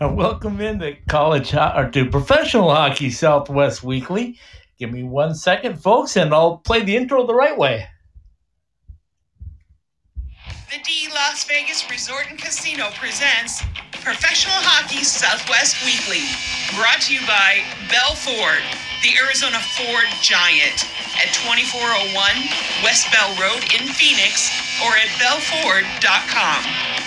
Uh, welcome into college ho- or to professional hockey Southwest Weekly. Give me one second, folks, and I'll play the intro the right way. The D Las Vegas Resort and Casino presents Professional Hockey Southwest Weekly, brought to you by Bell Ford, the Arizona Ford Giant, at 2401 West Bell Road in Phoenix or at bellford.com.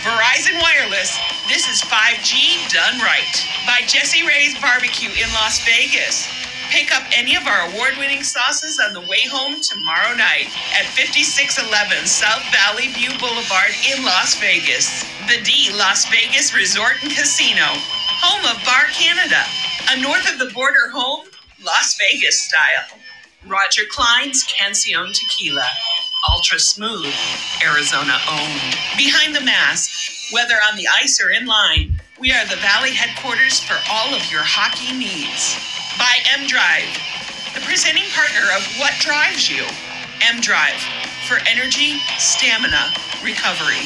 Verizon Wireless, this is 5G done right. By Jesse Ray's Barbecue in Las Vegas. Pick up any of our award winning sauces on the way home tomorrow night at 5611 South Valley View Boulevard in Las Vegas. The D Las Vegas Resort and Casino, home of Bar Canada, a north of the border home, Las Vegas style. Roger Klein's Cancion Tequila, ultra smooth, Arizona owned. Behind the mask, whether on the ice or in line, we are the Valley headquarters for all of your hockey needs by M Drive, the presenting partner of What Drives You. M Drive for energy, stamina, recovery.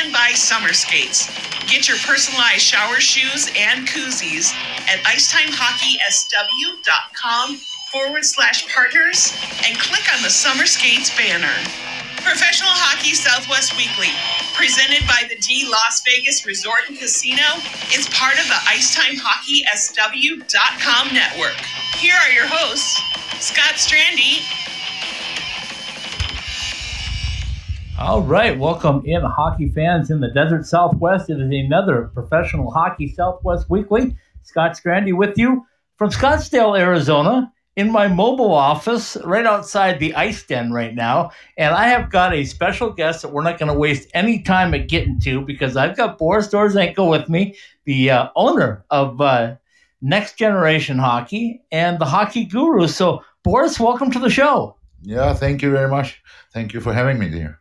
And by Summer Skates. Get your personalized shower shoes and koozies at IcetimeHockeySW.com forward slash partners and click on the Summer Skates banner. Professional Hockey Southwest Weekly, presented by the D Las Vegas Resort and Casino, is part of the IcetimeHockeySW.com network. Here are your hosts, Scott Strandy. All right, welcome in, hockey fans in the desert Southwest. It is another professional hockey Southwest Weekly. Scott Strandy with you from Scottsdale, Arizona, in my mobile office right outside the ice den right now. And I have got a special guest that we're not going to waste any time at getting to because I've got Boris Dorozhenko with me, the uh, owner of uh, Next Generation Hockey and the Hockey Guru. So, Boris, welcome to the show. Yeah, thank you very much. Thank you for having me here.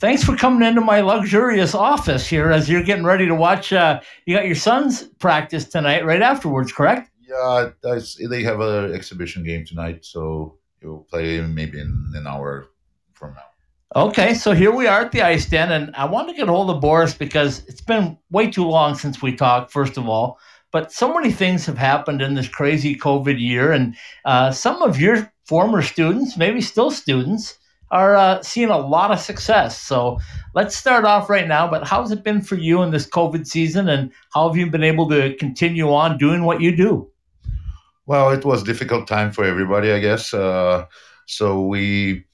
Thanks for coming into my luxurious office here as you're getting ready to watch. Uh, you got your son's practice tonight right afterwards, correct? Yeah, they have an exhibition game tonight, so you'll play maybe in an hour from now. Okay, so here we are at the ice den, and I want to get hold of Boris because it's been way too long since we talked. First of all, but so many things have happened in this crazy COVID year, and uh, some of your former students, maybe still students, are uh, seeing a lot of success. So let's start off right now. But how's it been for you in this COVID season, and how have you been able to continue on doing what you do? Well, it was difficult time for everybody, I guess. Uh, so we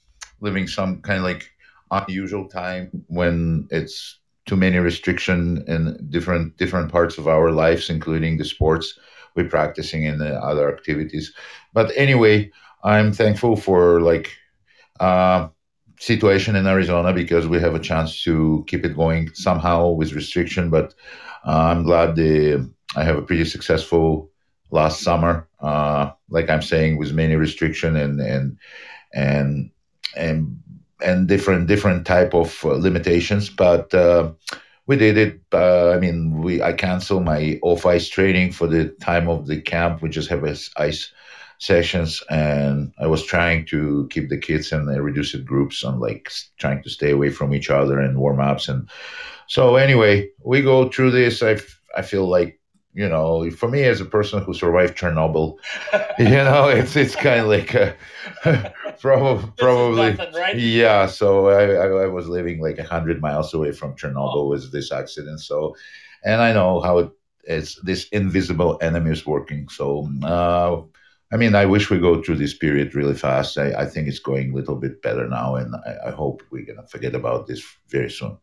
living some kind of like unusual time when it's too many restriction in different different parts of our lives, including the sports we're practicing and the other activities. But anyway, I'm thankful for like uh, situation in Arizona because we have a chance to keep it going somehow with restriction. But uh, I'm glad the, I have a pretty successful last summer. Uh, like I'm saying, with many restriction and and and and and different different type of uh, limitations, but. Uh, we did it. Uh, I mean, we I canceled my off ice training for the time of the camp. We just have ice sessions and i was trying to keep the kids in the reduced groups and like trying to stay away from each other and warm ups and so anyway we go through this i, I feel like you know for me as a person who survived chernobyl you know it's it's kind of like uh, probably probably nothing, right? yeah so I, I, was living like 100 miles away from chernobyl oh. with this accident so and i know how it, it's this invisible enemy is working so uh, I mean, I wish we go through this period really fast. I, I think it's going a little bit better now, and I, I hope we're going to forget about this very soon.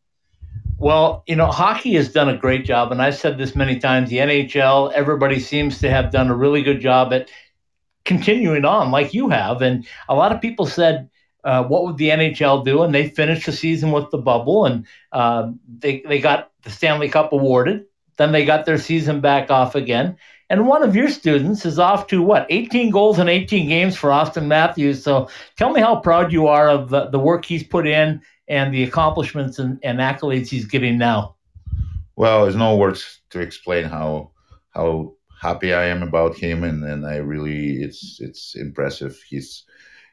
Well, you know, hockey has done a great job, and I've said this many times. The NHL, everybody seems to have done a really good job at continuing on, like you have. And a lot of people said, uh, "What would the NHL do?" And they finished the season with the bubble, and uh, they they got the Stanley Cup awarded. Then they got their season back off again. And one of your students is off to what, 18 goals in 18 games for Austin Matthews. So tell me how proud you are of the, the work he's put in and the accomplishments and, and accolades he's getting now. Well, there's no words to explain how how happy I am about him, and, and I really it's it's impressive. He's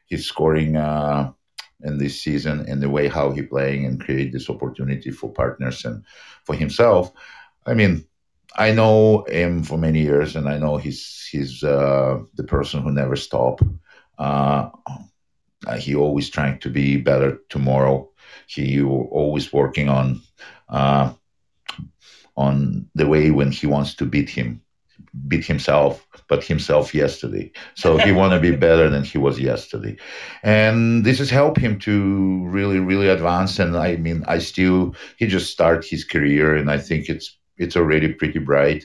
he's scoring uh, in this season and the way how he playing and create this opportunity for partners and for himself. I mean, I know him for many years, and I know he's he's uh, the person who never stop. Uh, he always trying to be better tomorrow. He always working on uh, on the way when he wants to beat him, beat himself, but himself yesterday. So he want to be better than he was yesterday, and this has helped him to really, really advance. And I mean, I still he just start his career, and I think it's it's already pretty bright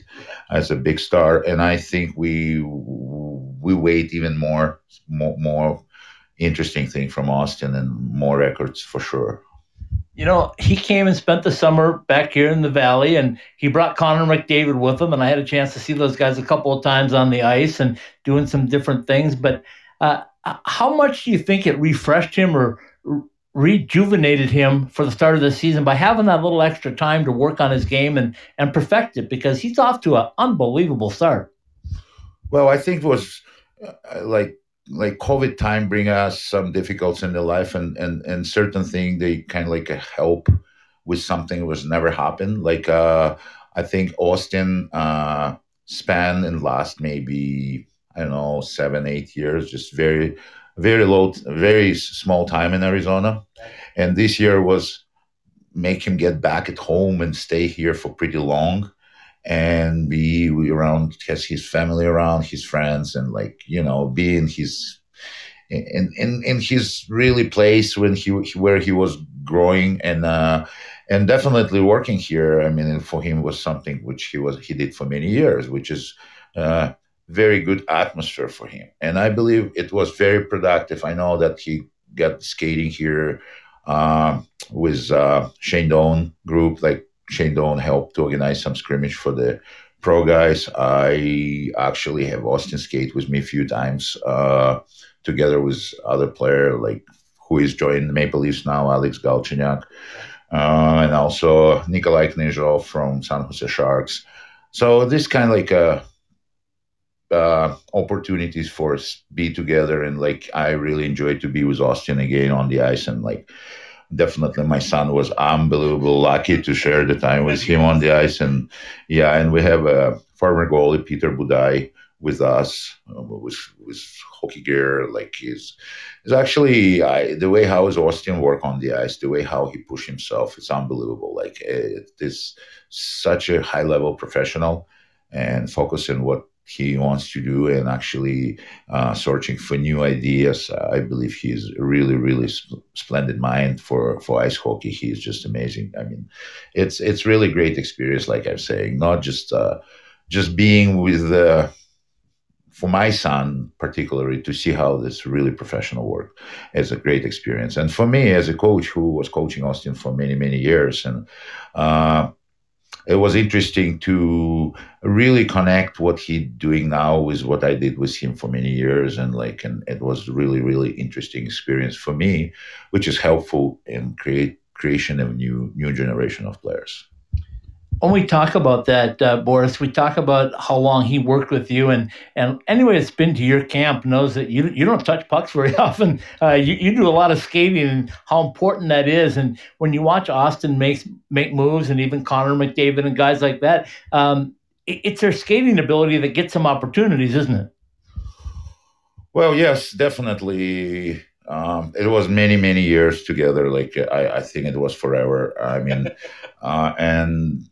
as a big star. And I think we we wait even more more, more interesting thing from Austin and more records for sure you know, he came and spent the summer back here in the valley, and he brought Connor McDavid with him, and I had a chance to see those guys a couple of times on the ice and doing some different things. But uh, how much do you think it refreshed him or rejuvenated him for the start of the season by having that little extra time to work on his game and and perfect it? Because he's off to an unbelievable start. Well, I think it was uh, like like COVID time bring us some difficulties in the life and and and certain thing they kind of like help with something was never happened. Like uh, I think Austin uh, span in last maybe I don't know seven eight years, just very very low, very small time in Arizona, and this year was make him get back at home and stay here for pretty long and be around has his family around his friends and like you know be in his in in, in his really place when he where he was growing and uh and definitely working here. I mean for him was something which he was he did for many years which is uh very good atmosphere for him. And i believe it was very productive. I know that he got skating here uh, with uh, Shane Doan group, like Shane Doan helped to organize some scrimmage for the pro guys. I actually have Austin skate with me a few times, uh, together with other player like who is joining the Maple Leafs now, Alex Galchenyuk, uh, and also Nikolai Knyzhov from San Jose Sharks. So this kind of like a uh, uh, opportunities for us be together and like I really enjoyed to be with Austin again on the ice and like definitely my son was unbelievable lucky to share the time with him on the ice. And yeah and we have a former goalie peter budaj with us uh, with with hockey gear. Like he's is actually I, the way how is austin work on the ice the way how he push himself it's unbelievable. Like it is such a high level professional and focus on what he wants to do and actually uh, searching for new ideas. Uh, I believe he's really, really sp- splendid mind for, for ice hockey. He's just amazing. I mean, it's it's really great experience, like I'm saying, not just uh, just being with the for my son particularly to see how this really professional work is a great experience and for me as a coach who was coaching austin for many many years and uh, it was interesting to really connect what he's doing now with what I did with him for many years, and like, and it was really, really interesting experience for me, which is helpful in create creation of new new generation of players when we talk about that, uh, Boris, we talk about how long he worked with you, and and anyone that's been to your camp knows that you you don't touch pucks very often. Uh, you you do a lot of skating, and how important that is. And when you watch Austin make make moves, and even Connor McDavid and guys like that, um, it, it's their skating ability that gets them opportunities, isn't it? Well, yes, definitely. Um, it was many many years together. Like I, I think it was forever. I mean, uh, and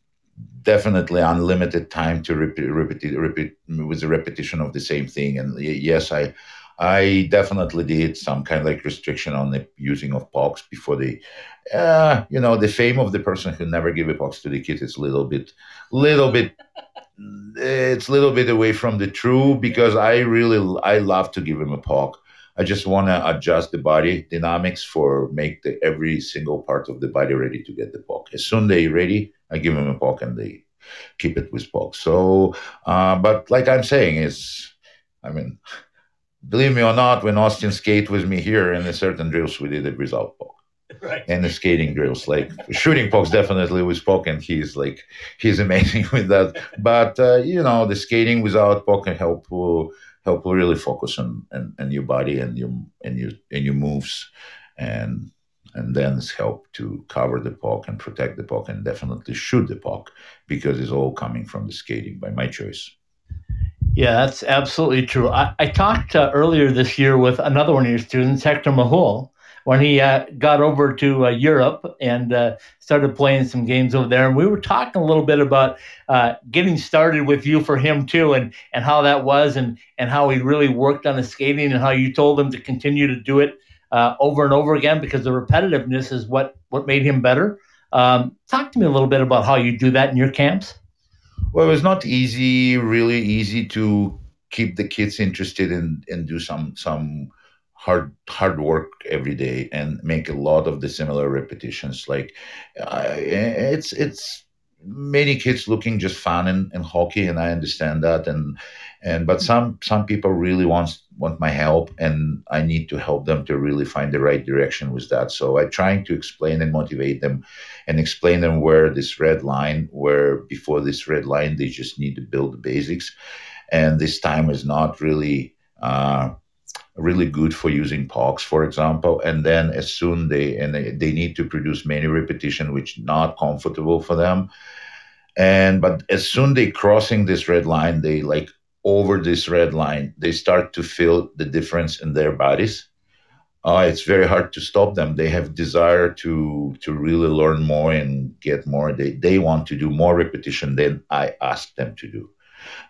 definitely unlimited time to repeat, repeat, repeat with the repetition of the same thing. And yes, I, I definitely did some kind of like restriction on the using of pucks before the, uh, you know, the fame of the person who never give a pucks to the kid is a little bit, little bit, it's a little bit away from the true because I really, I love to give him a puck. I just want to adjust the body dynamics for make the every single part of the body ready to get the puck. As soon they ready, I give them a puck and they keep it with puck. So, uh, but like I'm saying, is I mean, believe me or not, when Austin skate with me here in a certain drills, we did it without puck. Right. And the skating drills, like shooting pucks, definitely with puck, and he's like he's amazing with that. But uh, you know, the skating without puck can help uh, help really focus on and, and your body and your and your and your moves, and and then help to cover the puck and protect the puck and definitely shoot the puck because it's all coming from the skating by my choice. Yeah, that's absolutely true. I, I talked uh, earlier this year with another one of your students, Hector Majul, when he uh, got over to uh, Europe and uh, started playing some games over there. And we were talking a little bit about uh, getting started with you for him too, and and how that was, and and how he really worked on his skating, and how you told him to continue to do it uh, over and over again because the repetitiveness is what what made him better. Um, talk to me a little bit about how you do that in your camps. Well, it's not easy, really easy to keep the kids interested in and do some some hard hard work every day and make a lot of the similar repetitions. Like uh, it's it's many kids looking just fun in, in hockey, and I understand that. And and but some some people really want want my help, and I need to help them to really find the right direction with that. So I trying to explain and motivate them, and explain them where this red line, where before this red line they just need to build the basics, and this time is not really. Uh, really good for using pucks, for example. And then as soon they and they, they need to produce many repetition, which not comfortable for them. And but as soon they crossing this red line, they like over this red line, they start to feel the difference in their bodies. Uh, it's very hard to stop them. They have desire to to really learn more and get more. They they want to do more repetition than I ask them to do.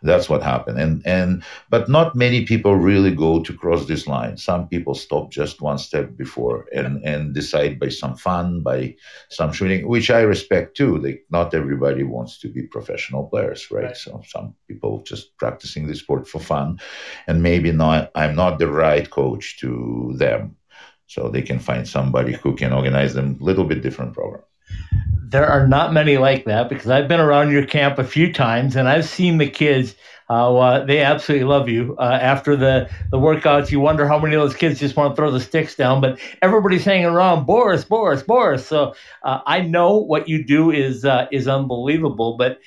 That's what happened. And and but not many people really go to cross this line. Some people stop just one step before and and decide by some fun, by some shooting, which I respect too. They, not everybody wants to be professional players, right? right? So some people just practicing the sport for fun, and maybe not. I'm not the right coach to them, so they can find somebody who can organize them a little bit different program there are not many like that because I've been around your camp a few times and I've seen the kids. Uh, uh, they absolutely love you. Uh, after the, the workouts, you wonder how many of those kids just want to throw the sticks down, but everybody's hanging around Boris, Boris, Boris. So uh, I know what you do is uh, is unbelievable. But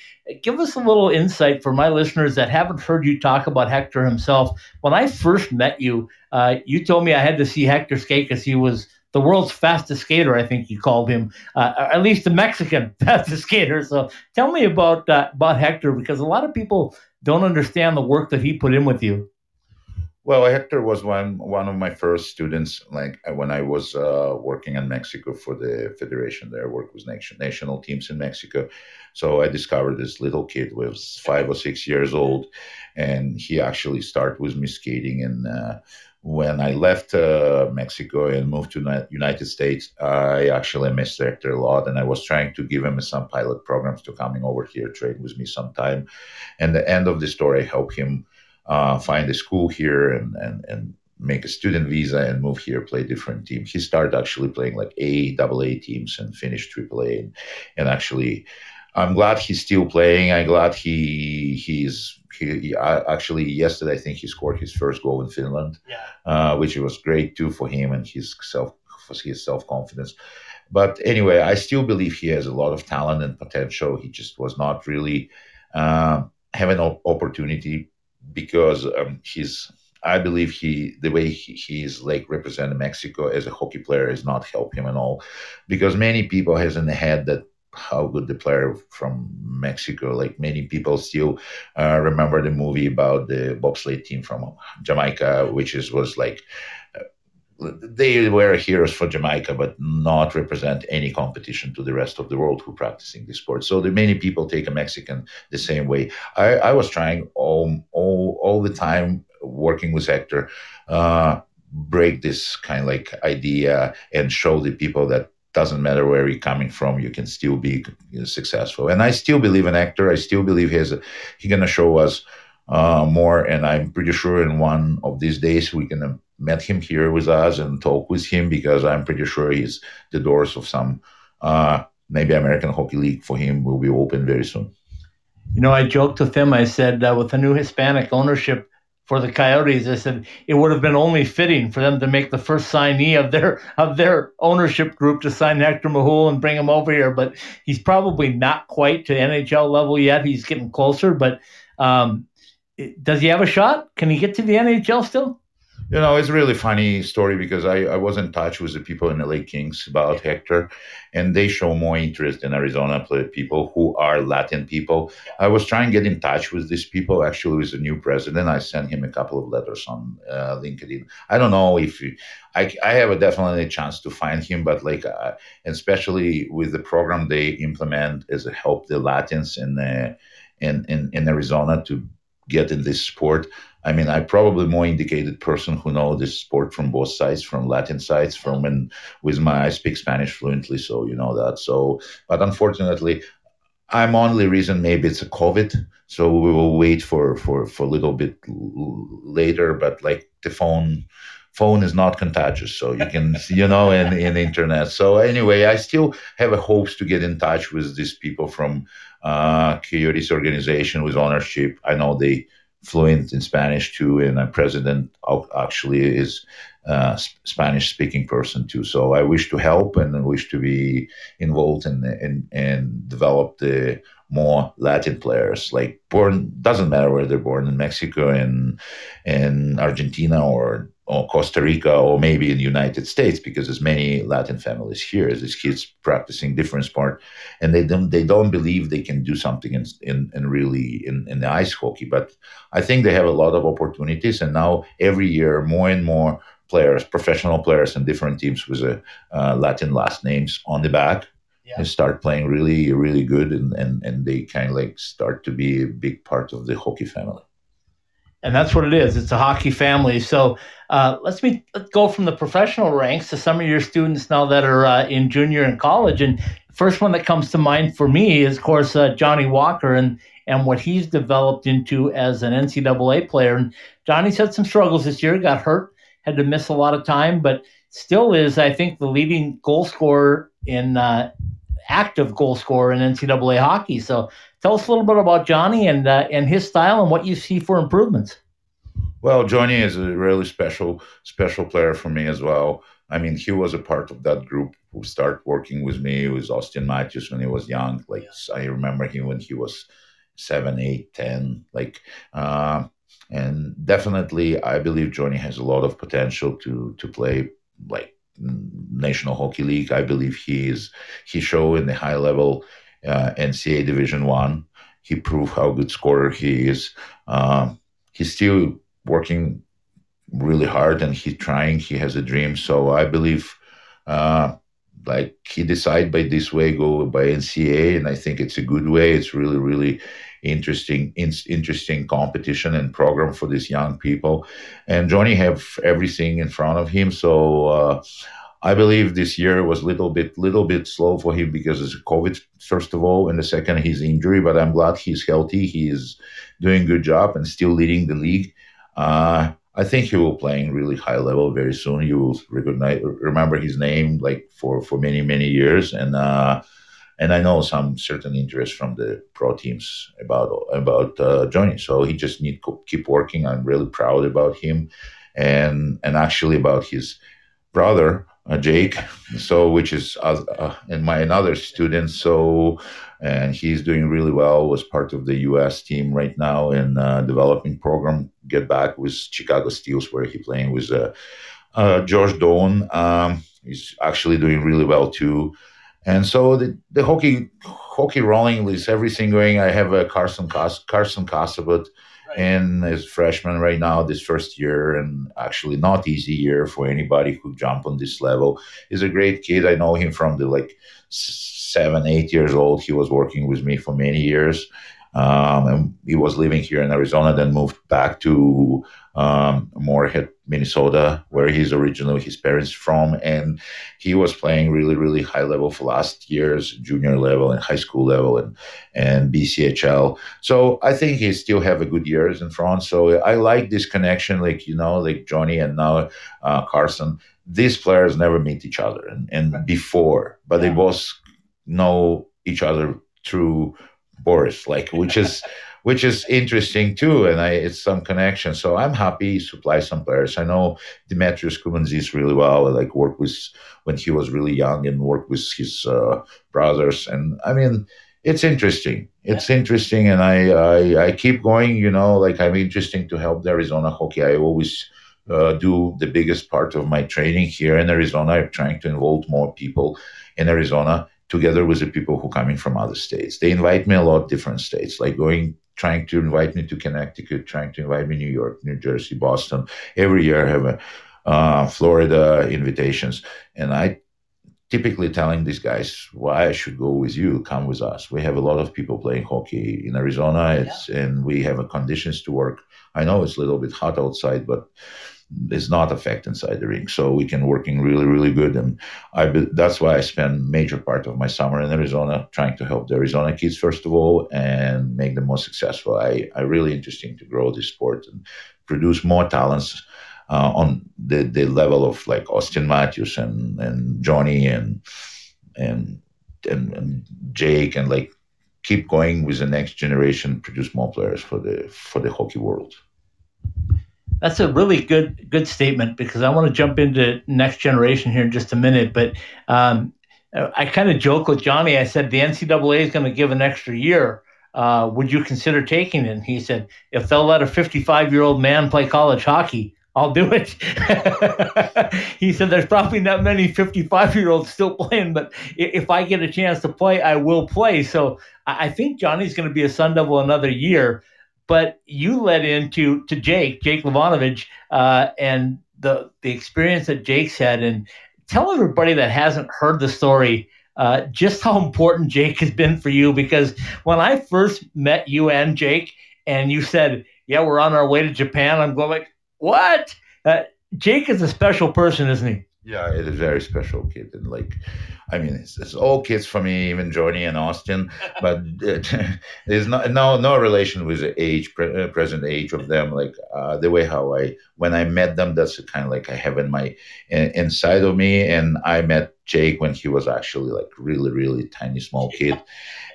give us a little insight for my listeners that haven't heard you talk about Hector himself. When I first met you, uh, you told me I had to see Hector skate because he was the world's fastest skater, I think you called him, uh, at least the Mexican fastest skater. So tell me about uh, about Hector because a lot of people don't understand the work that he put in with you. Well, Hector was one one of my first students. Like when I was uh, working in Mexico for the federation, there I worked with nation, national teams in Mexico. So I discovered this little kid was five or six years old, and he actually started with me skating and uh, when I left uh, Mexico and moved to the United States, I actually missed Hector a lot, and I was trying to give him some pilot programs to coming over here, trade with me sometime. And the end of the story, I help him uh, find a school here and, and, and make a student visa and move here, play different teams. He started actually playing like A, double A teams and finished triple A. And, and actually, I'm glad he's still playing. I'm glad he he's he, he actually yesterday I think he scored his first goal in Finland, yeah. uh, which was great too for him and his self for his self confidence. But anyway, I still believe he has a lot of talent and potential. He just was not really uh, having an opportunity because um, he's. I believe he the way he, he's like representing Mexico as a hockey player has not helped him at all, because many people has in the head that how good the player from Mexico. Like many people still uh, remember the movie about the bobsleigh team from Jamaica, which is was like uh, they were heroes for Jamaica, but not represent any competition to the rest of the world who practicing the sport. So the many people take a Mexican the same way. I, I was trying all, all all the time working with Hector. Uh, break this kind of like idea and show the people that doesn't matter where you're coming from you can still be you know, successful. And i still believe in Hector. I still believe he's he's gonna show us uh, more. And i'm pretty sure in one of these days we can meet him here with us and talk with him because i'm pretty sure he's the doors of some uh, maybe american hockey league for him will be open very soon. You know i joked with him. I said uh, with the new hispanic ownership for the Coyotes. I said it would have been only fitting for them to make the first signee of their of their ownership group to sign Hector Majul and bring him over here. But he's probably not quite to NHL level yet. He's getting closer, but um, does he have a shot? Can he get to the NHL still? You know, it's a really funny story because I, I was in touch with the people in the LA Kings about Hector, and they show more interest in Arizona people who are Latin people. I was trying to get in touch with these people. Actually, with the new president, I sent him a couple of letters on uh, LinkedIn. I don't know if I, I have a definitely a chance to find him, but like, uh, especially with the program they implement as a help the Latins in, uh, in, in in Arizona to get in this sport. I mean, I'm probably more indicated person who know this sport from both sides, from Latin sides, from and with my I speak Spanish fluently, so you know that. So, but unfortunately, I'm only reason maybe it's a COVID, so we will wait for for for a little bit later. But like the phone phone is not contagious so you can you know in, in internet so anyway i still have a hopes to get in touch with these people from uh coyotes organization with ownership i know they fluent in Spanish too, and our president actually is uh, a Spanish speaking person too. So I wish to help and I wish to be involved and and and develop the more Latin players. Like born doesn't matter where they're born in Mexico and in Argentina or or Costa Rica or maybe in the United States because there's many Latin families here. These kids practicing different sport, and they don't they don't believe they can do something in in, in really in, in the ice hockey. But I think they have a lot of opportunities, and now every year more and more players, professional players and different teams with a uh, Latin last names on the back. Yeah. And start playing really, really good, and, and, and they kind of like start to be a big part of the hockey family and that's what it is. It's a hockey family. So uh, let's me go from the professional ranks to some of your students now that are uh, in junior and college. And first one that comes to mind for me is, of course, uh, Johnny Walker and and what he's developed into as an NCAA player. And Johnny's had some struggles this year. Got hurt, had to miss a lot of time, but still is, I think, the leading goal scorer in uh, active goal scorer in NCAA hockey. So tell us a little bit about Johnny and uh, and his style and what you see for improvements. Well, Johnny is a really special special player for me as well. I mean, he was a part of that group who started working with me. It was Austin Matthews when he was young. Like I remember him when he was seven, eight, ten. Like, uh, and definitely, I believe Johnny has a lot of potential to to play like National Hockey League. I believe he is he showed in the high level uh, NCAA Division One. He proved how good scorer he is. Uh, he's still working really hard and he's trying. He has a dream. So I believe, uh, like he decide by this way go by NCAA, and I think it's a good way. It's really really interesting in, interesting competition and program for these young people. And Johnny have everything in front of him. So. I believe this year was little bit little bit slow for him because of COVID first of all, and the second his injury. But I'm glad he's healthy. He is doing good job and still leading the league. Uh, I think he will playing really high level very soon. You will recognize remember his name like for for many many years and. Uh, and I know some certain interest from the pro teams about about uh, Johnny. So he just need to keep working. I'm really proud about him, and and actually about his brother uh, Jake, so which is uh, uh, and my another student. So, and he's doing really well. Was part of the U.S. team right now in uh, developing program. Get back with Chicago Steels, where he playing with uh, uh, Josh Doan. Um, he's actually doing really well too. And so the, the hockey hockey rolling is everything going. I have a Carson Carson Kasabut and as freshman right now, this first year, and actually not easy year for anybody who jump on this level. He's a great kid. I know him from the like seven, eight years old. He was working with me for many years. Um, and he was living here in Arizona, then moved back to um, Moorhead, Minnesota, where he's originally his parents from, and he was playing really, really high level for last year's junior level and high school level and and BCHL. So I think he still have a good years in front. So I like this connection, like you know, like Johnny and now uh, Carson. These players never meet each other and, and before, but they both know each other through Boris, like which is which is interesting too, and I, it's some connection. So I'm happy to supply some players. I know Demetrios Koumontzis really well. I like work with when he was really young and work with his uh, brothers, and I mean it's interesting. It's yeah. interesting, and I, I I keep going. You know, like I'm interesting to help the Arizona hockey. I always uh, do the biggest part of my training here in Arizona. I'm trying to involve more people in Arizona together with the people who coming from other states. They invite me a lot different states, like going trying to invite me to Connecticut, trying to invite me New York, New Jersey, Boston. Every year I have a uh, Florida invitations, and I typically telling these guys why I should go with you, come with us. We have a lot of people playing hockey in Arizona, it's, yeah. and we have conditions to work. I know it's a little bit hot outside, but it's not affect inside the ring. So we can working really, really good. And I that's why I spend major part of my summer in Arizona trying to help the Arizona kids first of all and make them more successful. I, I really interesting to grow this sport and produce more talents uh, on the, the level of like Austin Matthews and, and Johnny and, and and and Jake and like keep going with the next generation, produce more players for the for the hockey world. That's a really good good statement because I want to jump into next generation here in just a minute. But um, I kind of joke with Johnny. I said the NCAA is going to give an extra year. Uh, would you consider taking it? And he said, if they'll let a 55 year old man play college hockey, I'll do it. he said, There's probably not many 55 year olds still playing, but if I get a chance to play, I will play. So I think Johnny's going to be a Sun Devil another year but you led into to Jake, Jake Livanavage, uh, and the the experience that Jake's had. And tell everybody that hasn't heard the story uh, just how important Jake has been for you. Because when I first met you and Jake, and you said, "Yeah, we're on our way to Japan," I'm going like, "What?" Uh, Jake is a special person, isn't he? Yeah, it is a very special kid, and like, I mean, it's, it's all kids for me, even Johnny and Austin. But there's no no no relation with the age, pre- uh, present age of them. Like uh, the way how I when I met them, that's kind of like I have in my in, inside of me. And I met Jake when he was actually like really really tiny small kid,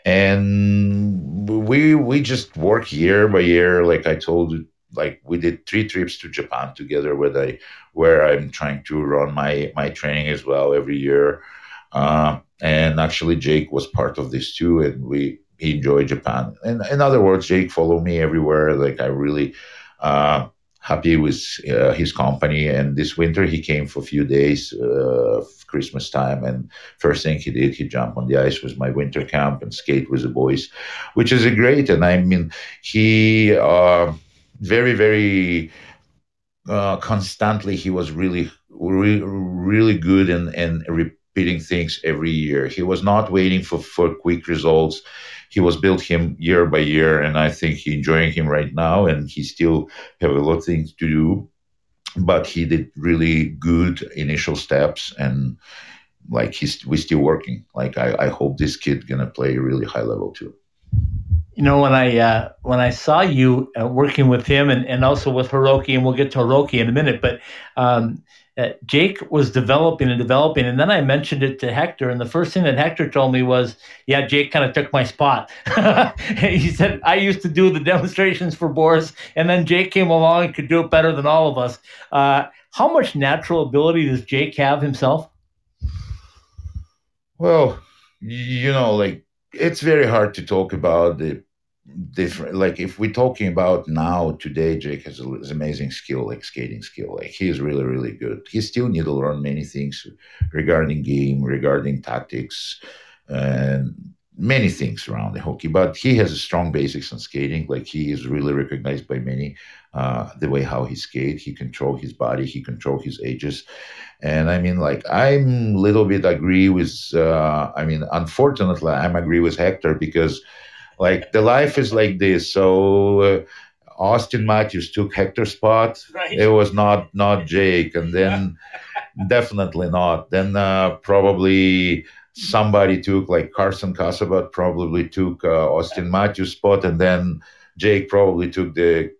and we we just work year by year. Like I told you like we did three trips to Japan together where I where I'm trying to run my my training as well every year. Uh, and actually Jake was part of this too and we he enjoyed Japan. And in other words, Jake followed me everywhere. Like I really uh, happy with uh, his company. And this winter he came for a few days, uh, Christmas time. And first thing he did, he jumped on the ice with my winter camp and skate with the boys, which is a great. And I mean, he uh, very very uh, constantly he was really really really good in, in repeating things every year. He was not waiting for, for quick results. He was built him year by year and i think he enjoying him right now and he still have a lot of things to do. But he did really good initial steps and like he's we still working. Like i, I hope this kid gonna play really high level too you know when I uh, when I saw you uh, working with him and, and also with Hiroki, and we'll get to Hiroki in a minute, but um, uh, Jake was developing and developing, and then I mentioned it to Hector, and the first thing that Hector told me was, "Yeah, Jake kind of took my spot." he said I used to do the demonstrations for Boris, and then Jake came along and could do it better than all of us. Uh, how much natural ability does Jake have himself? Well, you know, like it's very hard to talk about the different like if we're talking about now today jake has an amazing skill like skating skill like he's really really good. He still need to learn many things regarding game regarding tactics and many things around the hockey but he has a strong basics on skating like he is really recognized by many uh, the way how he skate he control his body he control his ages and i mean like i'm little bit agree with uh, i mean unfortunately i'm agree with hector because like the life is like this. So uh, Austin Matthews took Hector's spot. Right. It was not not Jake, and then definitely not. Then uh, probably somebody took like Carson Casabat probably took uh, Austin Matthews' spot, and then Jake probably took the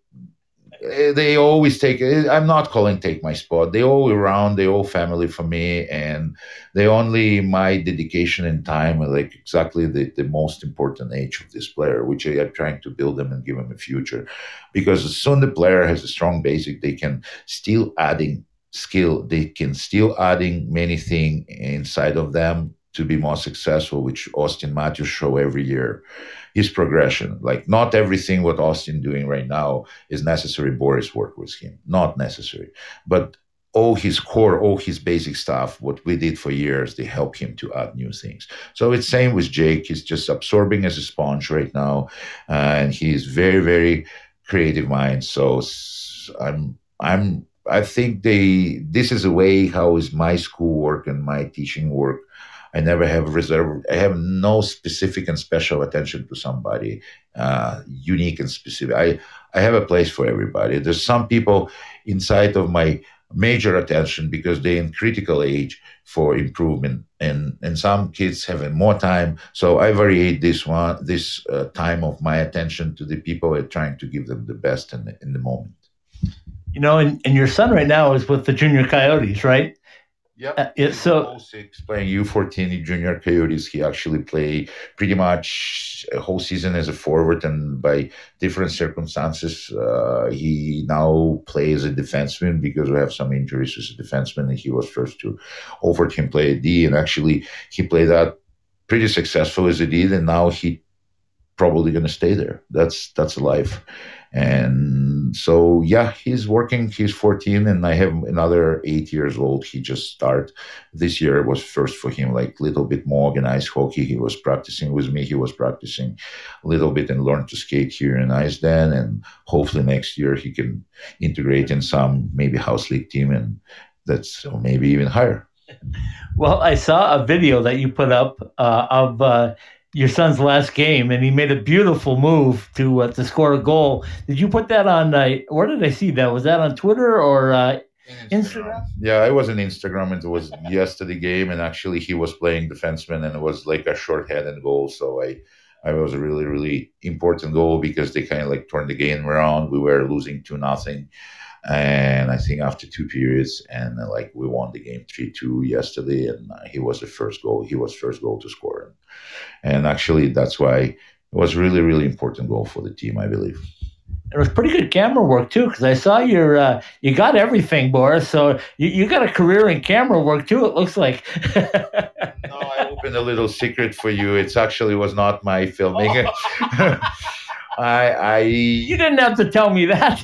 they always take eh, i'm not calling take my spot. They all around they all family for me and they only my dedication and time are like exactly the, the most important age of this player which i'm trying to build them and give them a future. Because as soon the player has a strong basic they can still adding skill they can still adding many things inside of them to be more successful, which Austin Matthews show every year, his progression. Like not everything what Austin doing right now is necessary. Boris work with him, not necessary, but all his core, all his basic stuff, what we did for years, they help him to add new things. So it's same with Jake. He's just absorbing as a sponge right now, and he's very, very creative mind. So I'm, I'm, I think they. This is a way how is my school work and my teaching work I never have reserved. I have no specific and special attention to somebody, uh, unique and specific. I I have a place for everybody. There's some people inside of my major attention because they're in critical age for improvement, and and some kids having more time. So I variate this one this uh, time of my attention to the people and trying to give them the best in the, in the moment. You know, and, and your son right now is with the junior coyotes, right? Yep. Uh, it, so six playing U14 junior Coyotes. He actually played pretty much a whole season as a forward, and by different circumstances, uh, he now plays a defenseman because we have some injuries as a defenseman, and he was first to offered him play a D, and actually he played that pretty successful as a D, and now he probably going to stay there. That's that's life. And so, yeah, he's working. He's 14, and I have another eight years old. He just started this year was first for him, like a little bit more organized hockey. He was practicing with me. He was practicing a little bit and learn to skate here in Iceland. And hopefully next year he can integrate in some maybe house league team, and that's maybe even higher. Well, I saw a video that you put up uh, of. Uh, your son's last game, and he made a beautiful move to uh, to score a goal. Did you put that on? Uh, where did I see that? Was that on Twitter or uh, Instagram. Instagram? Yeah, I was on Instagram. and It was yesterday game, and actually he was playing defenseman, and it was like a short-handed goal. So I, I was a really really important goal because they kind of like turned the game around. We were losing two nothing, and I think after two periods, and uh, like we won the game three two yesterday, and uh, he was the first goal. He was first goal to score, and actually that's why it was really really important goal for the team, I believe. It was pretty good camera work too, because I saw your uh, you got everything, Boris. So you, you got a career in camera work too. It looks like. no, I opened a little secret for you. It's actually was not my filming. I, I you didn't have to tell me that.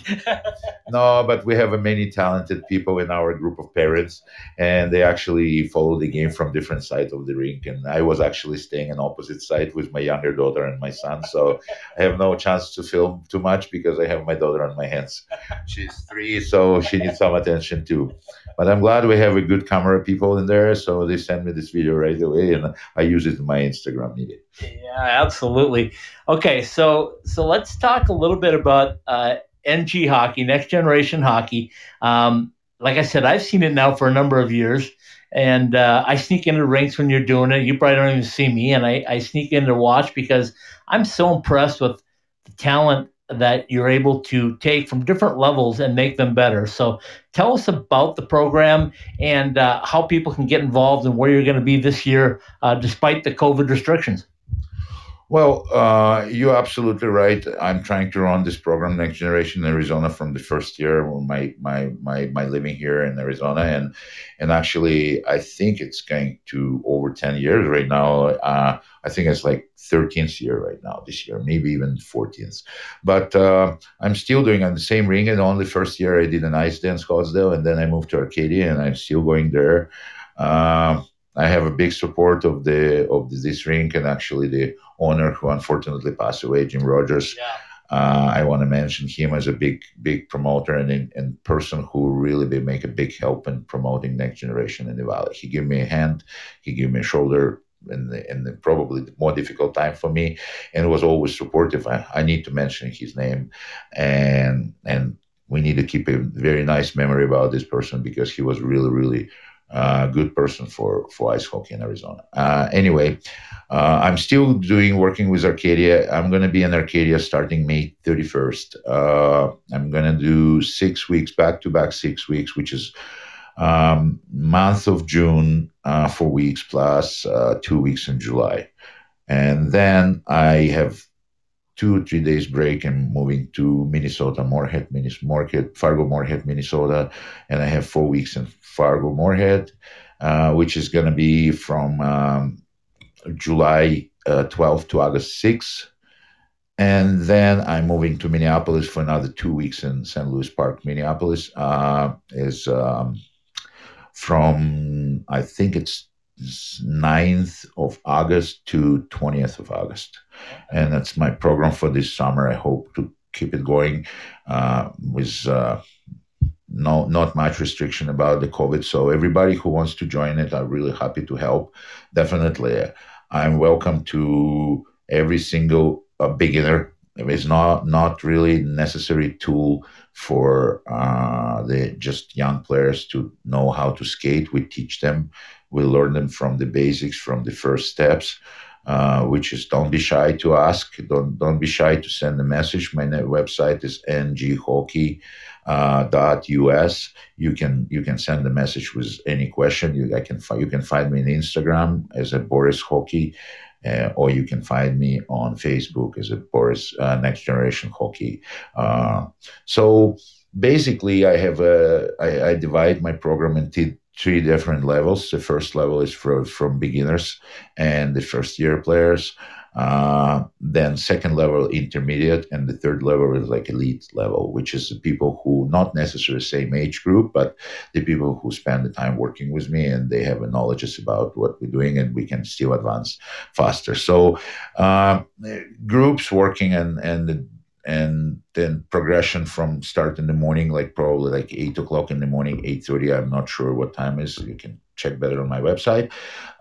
no, but we have many talented people in our group of parents, and they actually follow the game from different sides of the rink. And I was actually staying on opposite side with my younger daughter and my son, so I have no chance to film too much because I have my daughter on my hands. She's three, so she needs some attention too. But I'm glad we have a good camera people in there, so they send me this video right away, and I use it in my Instagram media. Yeah, absolutely. Okay, so so let's talk a little bit about uh, NG hockey, next generation hockey. Um, like I said, I've seen it now for a number of years, and uh, I sneak into rinks when you're doing it. You probably don't even see me, and I, I sneak in to watch because I'm so impressed with the talent that you're able to take from different levels and make them better. So tell us about the program and uh, how people can get involved and where you're going to be this year uh, despite the COVID restrictions. Well, uh, you're absolutely right. I'm trying to run this program, Next Generation Arizona, from the first year of my my my my living here in Arizona, and and actually, I think it's going to over ten years right now. Uh, I think it's like 13th year right now this year, maybe even 14th. But uh, I'm still doing on the same ring, and on the first year I did an Ice Den Scottsdale, and then I moved to Arcadia, and I'm still going there. Uh, I have a big support of the of this rink and actually the owner who unfortunately passed away, Jim Rogers. Yeah. Uh, I want to mention him as a big big promoter and, and person who really be, make a big help in promoting next generation in the valley. He gave me a hand, he gave me a shoulder in the, in the probably the more difficult time for me, and was always supportive. I, I need to mention his name, and and we need to keep a very nice memory about this person because he was really really good person for for ice hockey in Arizona. Uh, anyway, uh, I'm still doing working with Arcadia. I'm going to be in Arcadia starting May 31st. Uh, I'm going to do six weeks back to back six weeks, which is um, month of June uh, four weeks plus uh, two weeks in July, and then I have two three days break and moving to Minnesota, Moorhead, Minnesota, Fargo, Moorhead, Minnesota, and I have four weeks in Fargo, Moorhead. uh, which is going to be from um, July uh, 12th to August 6th. And then I'm moving to Minneapolis for another two weeks in St. Louis Park. Minneapolis uh, is um, from, I think it's 9th of August to 20th of August. And that's my program for this summer. I hope to keep it going uh, with uh, no not much restriction about the COVID. So everybody who wants to join it, I'm really happy to help. Definitely, I'm welcome to every single uh, beginner. It's not not really necessary tool for uh, the just young players to know how to skate. We teach them, we learn them from the basics, from the first steps. Uh, which is don't be shy to ask. Don't don't be shy to send a message. My website is nghockey.us. Uh, you can you can send a message with any question. You I can you can find me on Instagram as a Boris Hockey. Uh, or you can find me on Facebook as a Boris uh, Next Generation Hockey. Uh, so basically, I have a I, I divide my program into three different levels. The first level is for, from beginners and the first year players. Uh, then second level intermediate and the third level is like elite level which is the people who not necessarily same age group but the people who spend the time working with me and they have a knowledge about what we're doing and we can still advance faster so uh, groups working and and the and then progression from start in the morning, like probably like eight o'clock in the morning, eight thirty. I'm not sure what time is. You can check better on my website.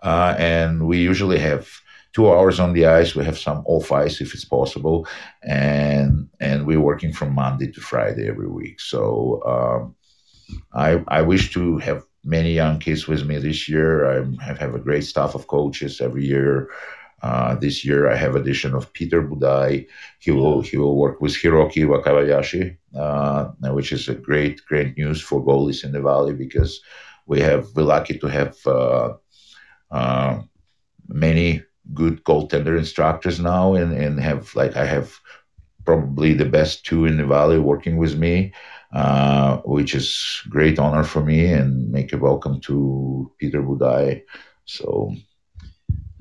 Uh, and we usually have two hours on the ice. We have some off ice if it's possible, and and we're working from Monday to Friday every week. So um, I I wish to have many young kids with me this year. I have a great staff of coaches every year. Uh, this year, I have addition of Peter Budaj. He will he will work with Hiroki Wakabayashi, uh, which is a great great news for goalies in the valley because we have we're lucky to have uh, uh many good goaltender instructors now, and and have like I have probably the best two in the valley working with me. Uh, which is great honor for me and make a welcome to Peter Budaj. So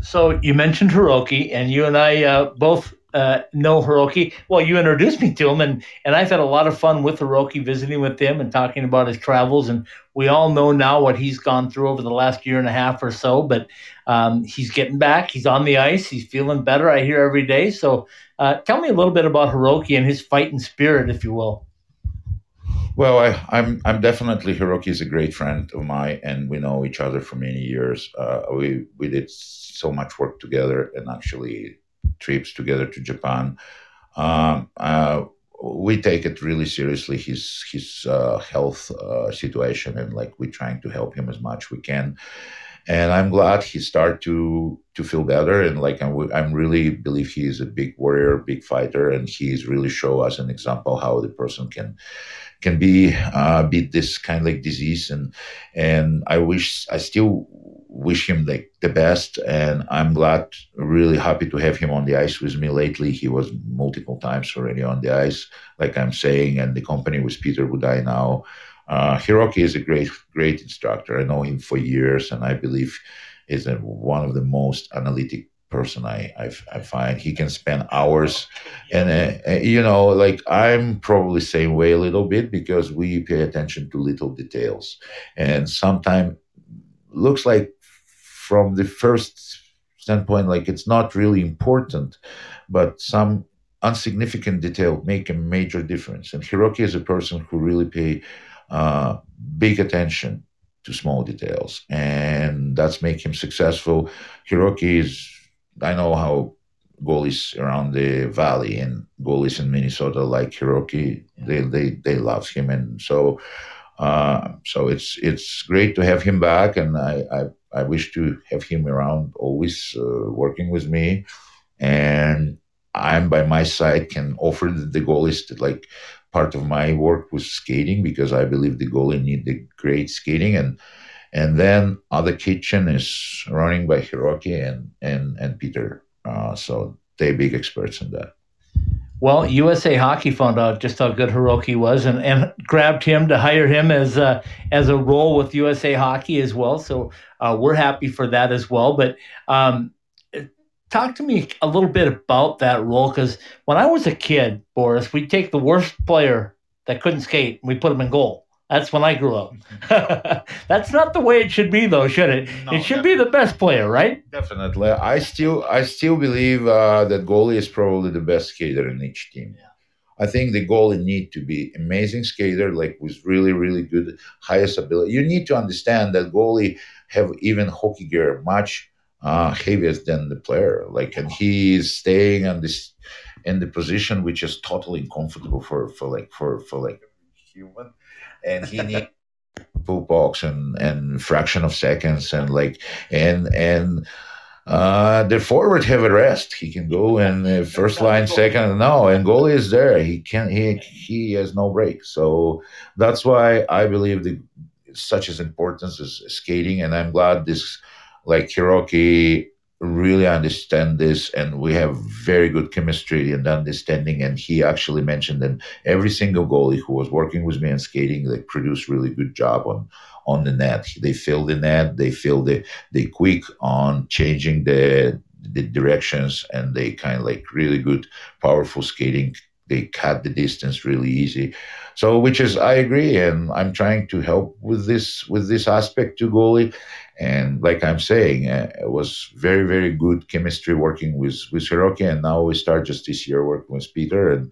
so you mentioned Hiroki, and you and I uh, both uh, know Hiroki. Well, you introduced me to him, and and I've had a lot of fun with Hiroki, visiting with him and talking about his travels. And we all know now what he's gone through over the last year and a half or so. But um, he's getting back. He's on the ice. He's feeling better. I hear every day. So uh, tell me a little bit about Hiroki and his fighting spirit, if you will. Well, I, am I'm, I'm definitely Hiroki is a great friend of mine, and we know each other for many years. Uh, we we did so much work together, and actually trips together to Japan. Um, uh, we take it really seriously his his uh, health uh, situation, and like we're trying to help him as much we can. And I'm glad he started to to feel better, and like I'm, I'm really believe he is a big warrior, big fighter, and he's really show us an example how the person can can be uh, beat this kind of like disease and and I wish I still wish him the, the best and I'm glad really happy to have him on the ice with me. Lately he was multiple times already on the ice like I'm saying and the company with Peter Budaj now. Uh, Hiroki is a great great instructor. I know him for years and I believe is a, one of the most analytic person I, I, I find. He can spend hours and uh, uh, you know like i'm probably same way a little bit because we pay attention to little details. And sometimes looks like from the first standpoint like it's not really important but some unsignificant detail make a major difference. And hiroki is a person who really pay uh, big attention to small details and that's make him successful. Hiroki is I know how goalies around the valley and goalies in Minnesota like Hiroki, they, they they love him, and so uh, so it's it's great to have him back, and I I, I wish to have him around always uh, working with me, and I'm by my side can offer the, goalies like part of my work was skating because I believe the goalie need the great skating and and then other kitchen is running by Hiroki and and and Peter. Uh, so they big experts in that. Well, USA Hockey found out just how good Hiroki was, and, and grabbed him to hire him as a, as a role with USA Hockey as well. So uh, we're happy for that as well. But um, talk to me a little bit about that role because when I was a kid, Boris, we'd take the worst player that couldn't skate and we put him in goal. That's when I grew up. That's not the way it should be, though, should it? No, it should be the best player, right? Definitely. I still, I still believe uh, that goalie is probably the best skater in each team. Yeah. I think the goalie need to be amazing skater, like with really, really good highest ability. You need to understand that goalie have even hockey gear much uh, heavier than the player. Like, and he is staying on this in the position which is totally uncomfortable for for like for for like human and he needs full box and and fraction of seconds and like and and uh the forward have a rest. He can go and uh, first line second no and goalie is there. He can he he has no break. So that's why i believe the such as importance is skating and i'm glad this like hiroki really understand this and we have very good chemistry and understanding and he actually mentioned that every single goalie who was working with me and skating they produced really good job on on the net. They filled the net they filled the they quick on changing the the directions and they kind of like really good powerful skating. They cut the distance really easy. So which is i agree and i'm trying to help with this with this aspect to goalie and like I'm saying, uh, it was very, very good chemistry working with with Hiroki, and now we start just this year working with Peter, and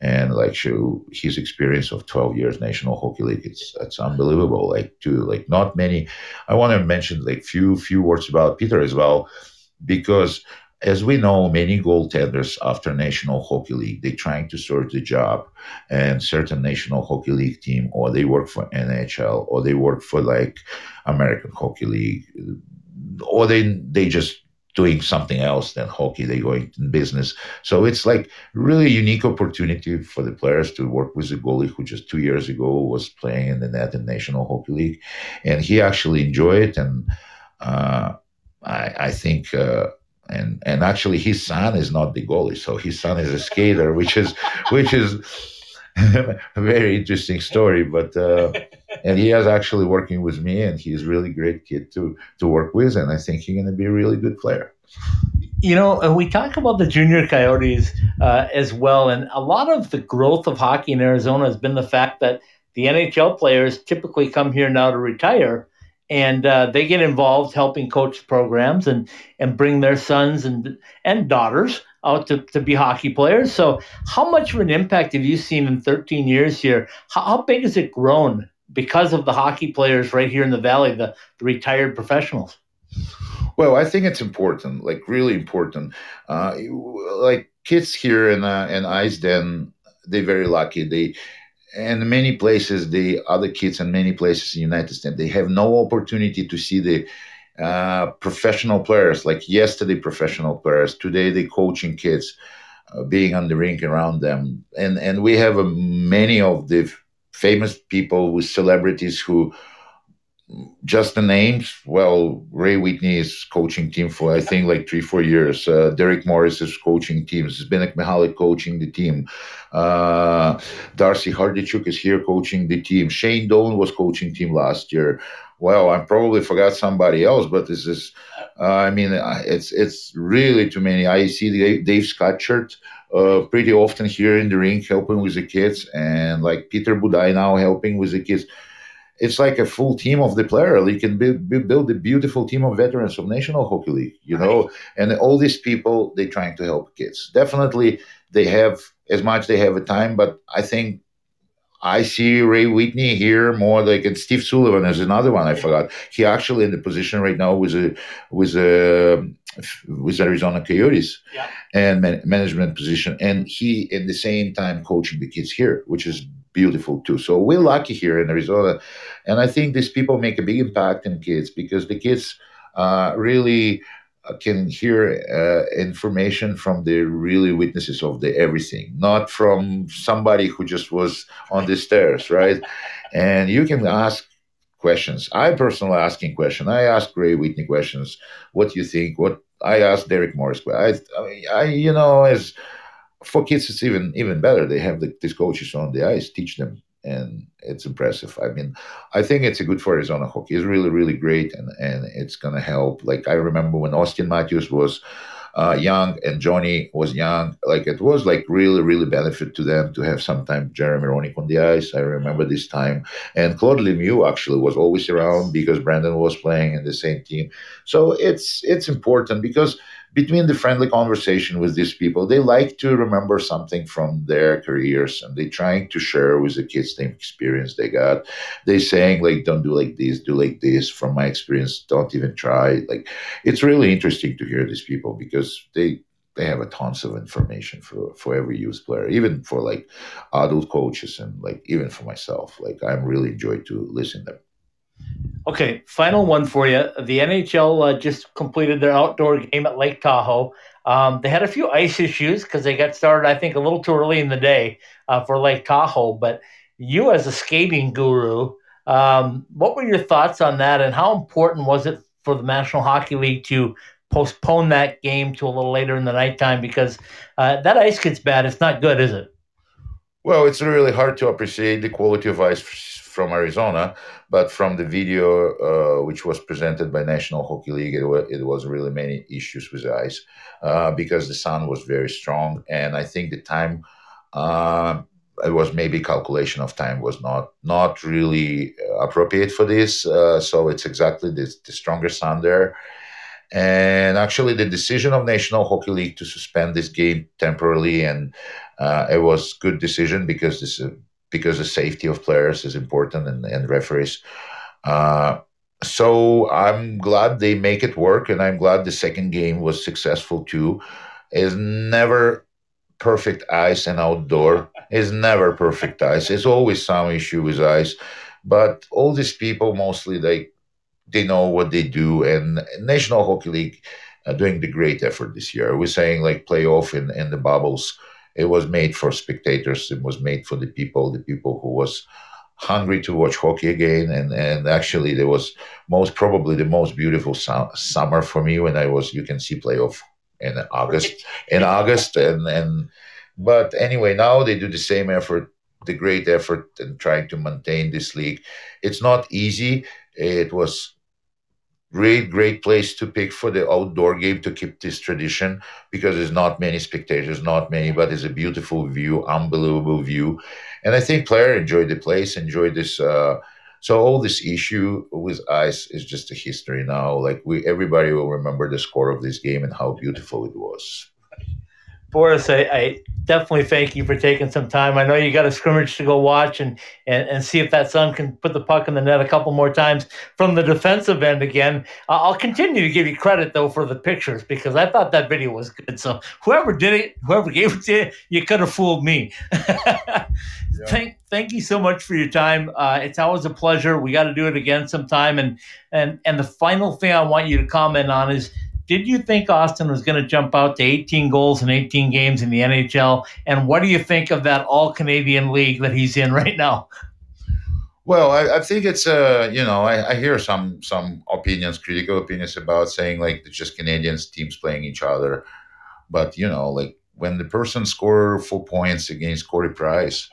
and like show his experience of 12 years National Hockey League. It's that's unbelievable. Like to like not many. I want to mention like few few words about Peter as well, because as we know, many goaltenders after National Hockey League, they trying to sort the job and certain National Hockey League team, or they work for NHL, or they work for like American Hockey League, or they they just doing something else than hockey. They going in business. So it's like really unique opportunity for the players to work with a goalie who just two years ago was playing in the net in National Hockey League, and he actually enjoyed it. And uh, I, I think. Uh, and and actually his son is not the goalie so his son is a skater which is which is a very interesting story but uh, and he is actually working with me and he's really great kid to to work with and i think he's going to be a really good player. You know and we talk about the junior coyotes uh, as well and a lot of the growth of hockey in arizona has been the fact that the nhl players typically come here now to retire and uh, they get involved helping coach programs and and bring their sons and and daughters out to, to be hockey players. So, how much of an impact have you seen in 13 years here? How, how big has it grown because of the hockey players right here in the valley, the, the retired professionals? Well, I think it's important, like really important. Uh, like kids here in uh, in Ice Den, they're very lucky. They and many places the other kids in many places in the united states they have no opportunity to see the uh, professional players like yesterday professional players. Today they coaching kids uh, being on the rink around them. And and we have uh, many of the famous people with celebrities who just the names. Well, Ray Whitney is coaching team for I think like three, four years. Uh, Derek Morris is coaching teams. Zbynek Michalek coaching the team. Uh, Darcy Hordichuk is here coaching the team. Shane Doan was coaching team last year. Well, I probably forgot somebody else, but this is, uh, I mean, uh, it's it's really too many. I see Dave, Dave uh, pretty often here in the rink helping with the kids, and like Peter Budaj now helping with the kids it's like a full team of the player. You can build, build a beautiful team of veterans of National Hockey League, you know, right. and all these people they're trying to help kids. Definitely, they have as much they have a time, but I think I see Ray Whitney here more like and Steve Sullivan is another one I forgot. He actually in the position right now with a with a with Arizona Coyotes yeah. and man, management position, and he at the same time coaching the kids here, which is beautiful too. So we're lucky here in Arizona, and I think these people make a big impact in kids because the kids uh, really uh, can hear uh, information from the really witnesses of the everything, not from somebody who just was on the stairs, right? And you can ask questions. I personally asking questions. I ask Ray Whitney questions. What do you think? What I asked Derek Morris. I, I you know, as for kids, it's even even better. They have the, these coaches on the ice teach them, and it's impressive. I mean, I think it's a good for Arizona hockey. It's really really great, and and it's gonna help. Like I remember when Auston Matthews was uh, young and Johnny was young. Like it was like really, really benefit to them to have sometime Jeremy Roenick on the ice. I remember this time. And Claude Lemieux actually was always around because Brendan was playing in the same team. So it's it's important because between the friendly conversation with these people, they like to remember something from their careers and they trying to share with the kids the experience they got. They saying like, don't do like this, do like this. From my experience, don't even try. Like, it's really interesting to hear these people because they they have a tons of information for for every youth player, even for like adult coaches and like even for myself. Like, I'm really enjoyed to listen to them. Okay, final one for you. The NHL uh, just completed their outdoor game at Lake Tahoe. Um, they had a few ice issues because they got started, I think, a little too early in the day uh, for Lake Tahoe. But you, as a skating guru, um, what were your thoughts on that, and how important was it for the National Hockey League to postpone that game to a little later in the nighttime? Because uh, that ice gets bad; it's not good, is it? Well, it's really hard to appreciate the quality of ice from Arizona, but from the video uh, which was presented by National Hockey League, it, was, it was really many issues with ice uh, because the sun was very strong, and I think the time. Uh, it was maybe calculation of time was not not really appropriate for this. Uh, so it's exactly the, the stronger sun there, and actually the decision of National Hockey League to suspend this game temporarily and uh, it was good decision because this because the safety of players is important and, and referees. Uh, so I'm glad they make it work, and I'm glad the second game was successful too. Is never perfect ice and outdoor is never perfect ice. There's always some issue with ice, but all these people mostly they they know what they do, and National Hockey League uh, doing the great effort this year. We're saying like playoff in in the bubbles it was made for spectators. It was made for the people, the people who was hungry to watch hockey again. And and actually, there was most probably the most beautiful su- summer for me when I was. You can see playoff in August. In August, and and but anyway, now they do the same effort, the great effort, in trying to maintain this league. It's not easy. It was great great place to pick for the outdoor game to keep this tradition because there's not many spectators not many but it's a beautiful view unbelievable view. And i think player enjoyed the place enjoyed this uh, so all this issue with ice is just a history now. Like we everybody will remember the score of this game and how beautiful it was Boris, I, I, definitely thank you for taking some time. I know you got a scrimmage to go watch and, and, and see if that son can put the puck in the net a couple more times from the defensive end again. Uh, I'll continue to give you credit, though, for the pictures because I thought that video was good. So whoever did it, whoever gave it to you, you could have fooled me. yeah. Thank, thank you so much for your time. Uh, it's always a pleasure. We got to do it again sometime. And, and, and the final thing I want you to comment on is – did you think Auston was going to jump out to 18 goals in 18 games in the NHL? And what do you think of that All Canadian League that he's in right now? Well, I, I think it's uh, you know, I, I, hear some some opinions, critical opinions about saying like just Canadians teams playing each other, but you know, like when the person score four points against Carey Price,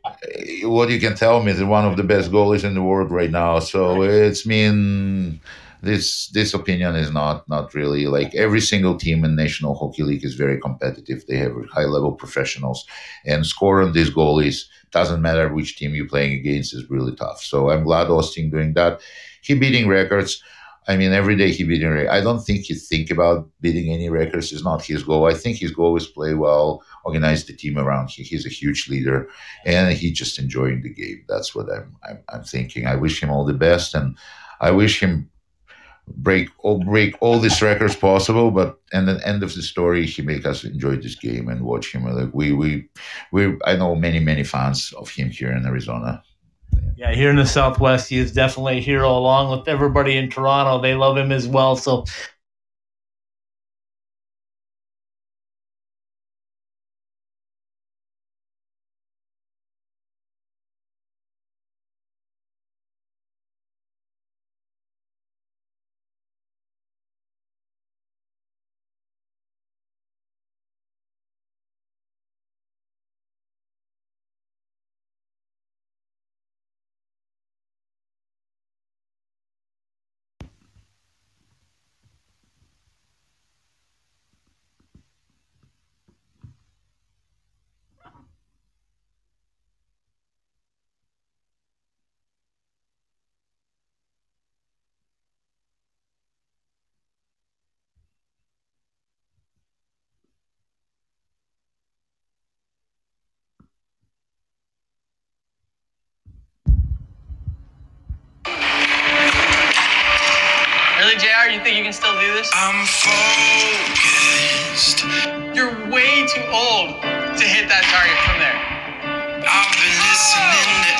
what you can tell me is one of the best goalies in the world right now. So it's mean this this opinion is not not really like every single team in National Hockey League is very competitive. They have high level professionals, and scoring these goalies doesn't matter which team you're playing against is really tough. So I'm glad Auston doing that. He beating records. I mean, every day he beating. I don't think he think about beating any records. It's not his goal. I think his goal is play well, organize the team around. He, he's a huge leader, and he just enjoying the game. That's what I'm, I'm I'm thinking. I wish him all the best, and I wish him break all break all these records possible but and the end of the story he make us enjoy this game and watch him. Like we we we i know many many fans of him here in arizona. Yeah here in the southwest he is definitely a hero along with everybody in toronto. They love him as well. So you think you can still do this? I'm focused. You're way too old to hit that target from there. I've been listening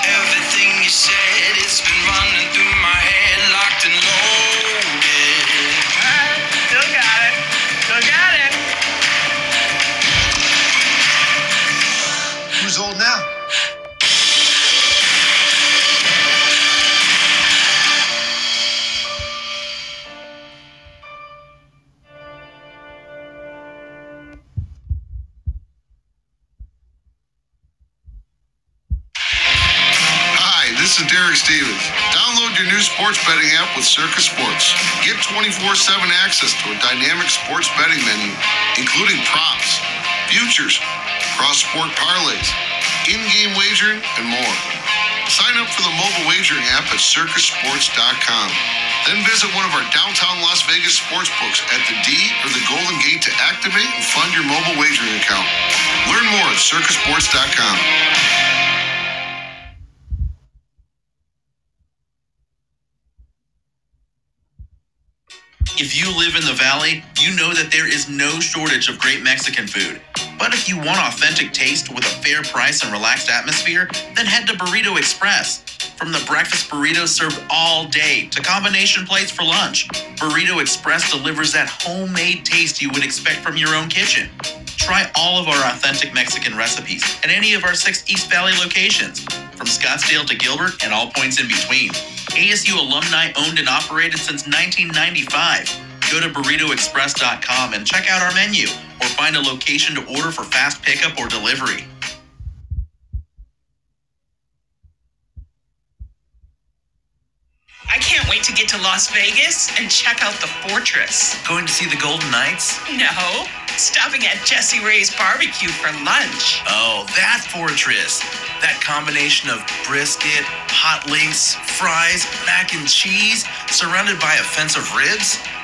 Circa Sports. Get 24 7 access to a dynamic sports betting menu, including props, futures, cross sport parlays, in game wagering, and more. Sign up for the mobile wagering app at circasports.com. Then visit one of our downtown Las Vegas sports books at the D or the Golden Gate to activate and fund your mobile wagering account. Learn more at circasports.com. If you live in the valley, you know that there is no shortage of great Mexican food. But if you want authentic taste with a fair price and relaxed atmosphere, then head to Burrito Express. From the breakfast burritos served all day to combination plates for lunch, Burrito Express delivers that homemade taste you would expect from your own kitchen. Try all of our authentic Mexican recipes at any of our six East Valley locations, from Scottsdale to Gilbert and all points in between. ASU alumni owned and operated since 1995. Go to burritoexpress.com and check out our menu or find a location to order for fast pickup or delivery. I can't wait to get to Las Vegas and check out the fortress. Going to see the Golden Knights? No, stopping at Jessie Rae's barbecue for lunch. Oh, that fortress. That combination of brisket, hot links, fries, mac and cheese, surrounded by a fence of ribs?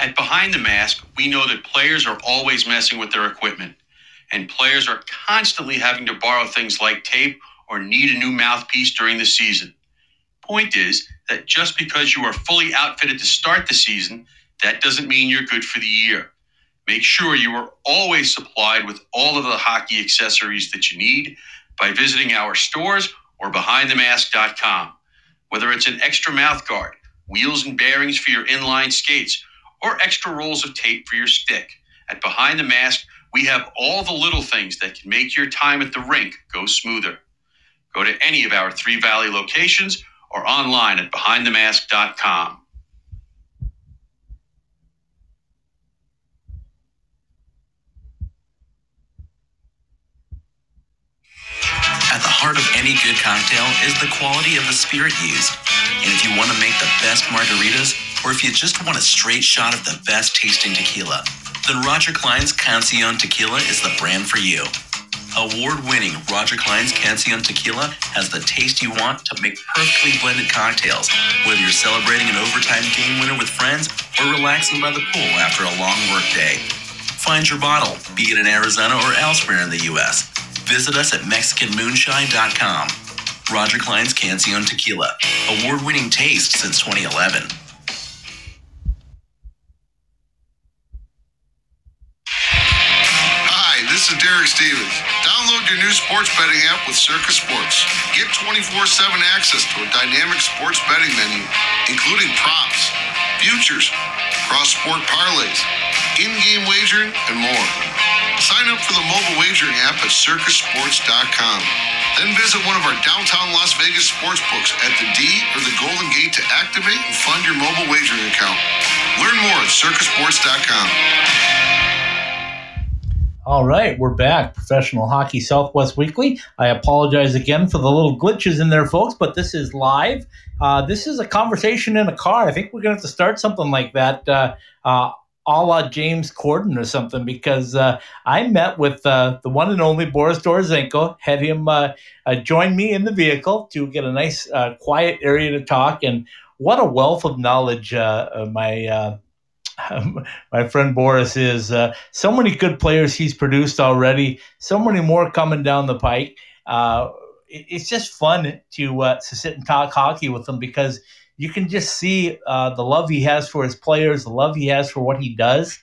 At Behind the Mask, we know that players are always messing with their equipment, and players are constantly having to borrow things like tape or need a new mouthpiece during the season. Point is that just because you are fully outfitted to start the season, that doesn't mean you're good for the year. Make sure you are always supplied with all of the hockey accessories that you need by visiting our stores or behindthemask.com. Whether it's an extra mouth guard, wheels and bearings for your inline skates, or extra rolls of tape for your stick. At Behind the Mask, we have all the little things that can make your time at the rink go smoother. Go to any of our Three Valley locations or online at behindthemask.com. At the heart of any good cocktail is the quality of the spirit used. And if you want to make the best margaritas, or if you just want a straight shot of the best tasting tequila, then Roger Clyne's Cancion Tequila is the brand for you. Award winning Roger Clyne's Cancion Tequila has the taste you want to make perfectly blended cocktails, whether you're celebrating an overtime game winner with friends or relaxing by the pool after a long workday. Find your bottle, be it in Arizona or elsewhere in the U.S. Visit us at MexicanMoonshine.com. Roger Clyne's Cancion Tequila, award winning taste since 2011. Derek Stevens. Download your new sports betting app with Circa Sports. Get 24 7 access to a dynamic sports betting menu, including props, futures, cross sport parlays, in game wagering, and more. Sign up for the mobile wagering app at circasports.com. Then visit one of our downtown Las Vegas sports books at the D or the Golden Gate to activate and fund your mobile wagering account. Learn more at circasports.com. All right, we're back. Professional Hockey Southwest Weekly. I apologize again for the little glitches in there, folks, but this is live. Uh, this is a conversation in a car. I think we're going to have to start something like that, uh, uh, a la James Corden or something, because uh, I met with uh, the one and only Boris Dorozhenko, had him uh, join me in the vehicle to get a nice, quiet area to talk. And what a wealth of knowledge my. My friend Boris is uh, so many good players he's produced already, so many more coming down the pike. Uh, it, it's just fun to uh, to sit and talk hockey with him because you can just see uh, the love he has for his players, the love he has for what he does,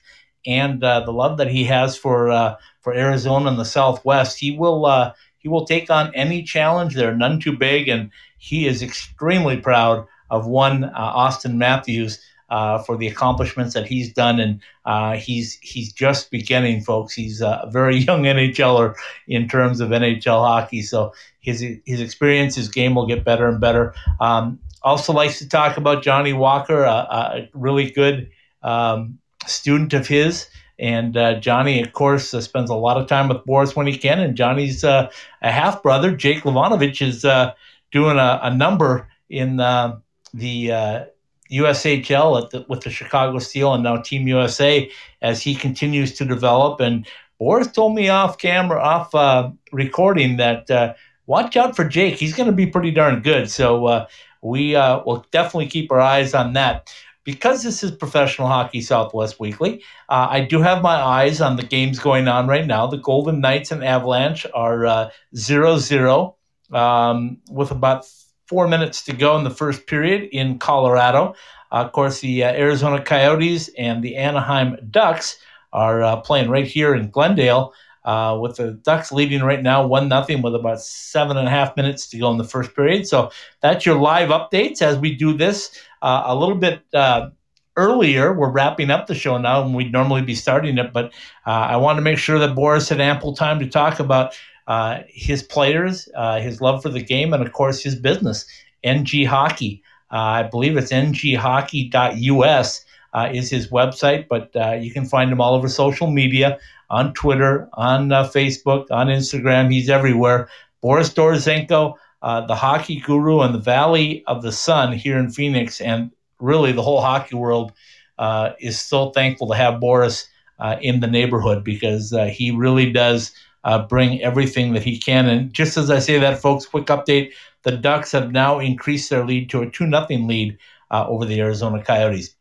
and uh, the love that he has for uh, for Arizona and the Southwest. He will he will take on any challenge. They're none too big, and he is extremely proud of one Auston Matthews. Uh, for the accomplishments that he's done, and uh, he's he's just beginning, folks. He's a very young NHLer in terms of NHL hockey, so his his experience, his game will get better and better. Um, also likes to talk about Johnny Walker, a, a really good um, student of his. And uh, Johnny, of course, uh, spends a lot of time with Boris when he can. And Johnny's uh, a half brother, Jake Livanavage, is uh, doing a, a, number in uh, the uh, USHL the, with the Chicago Steel and now Team USA as he continues to develop. And Boris told me off camera, off recording, that watch out for Jake. He's going to be pretty darn good. So we uh, will definitely keep our eyes on that. Because this is Professional Hockey Southwest Weekly, uh, I do have my eyes on the games going on right now. The Golden Knights and Avalanche are uh, 0 0 um, with about four minutes to go in the first period in Colorado. Uh, of course, the uh, Arizona Coyotes and the Anaheim Ducks are uh, playing right here in Glendale. Uh, with the Ducks leading right now one nothing with about seven and a half minutes to go in the first period. So that's your live updates as we do this uh, a little bit uh, earlier. We're wrapping up the show now, and we'd normally be starting it, but I want to make sure that Boris had ample time to talk about uh, his players, uh, his love for the game, and of course his business, NG Hockey. I believe it's nghockey.us. Uh, is his website, but uh, you can find him all over social media on Twitter, on uh, Facebook, on Instagram. He's everywhere. Boris Dorozhenko, uh, the hockey guru in the Valley of the Sun here in Phoenix, and really the whole hockey world uh, is so thankful to have Boris uh, in the neighborhood because uh, he really does uh, bring everything that he can. And just as I say that, folks, quick update: the Ducks have now increased their lead to a two nothing lead over the Arizona Coyotes.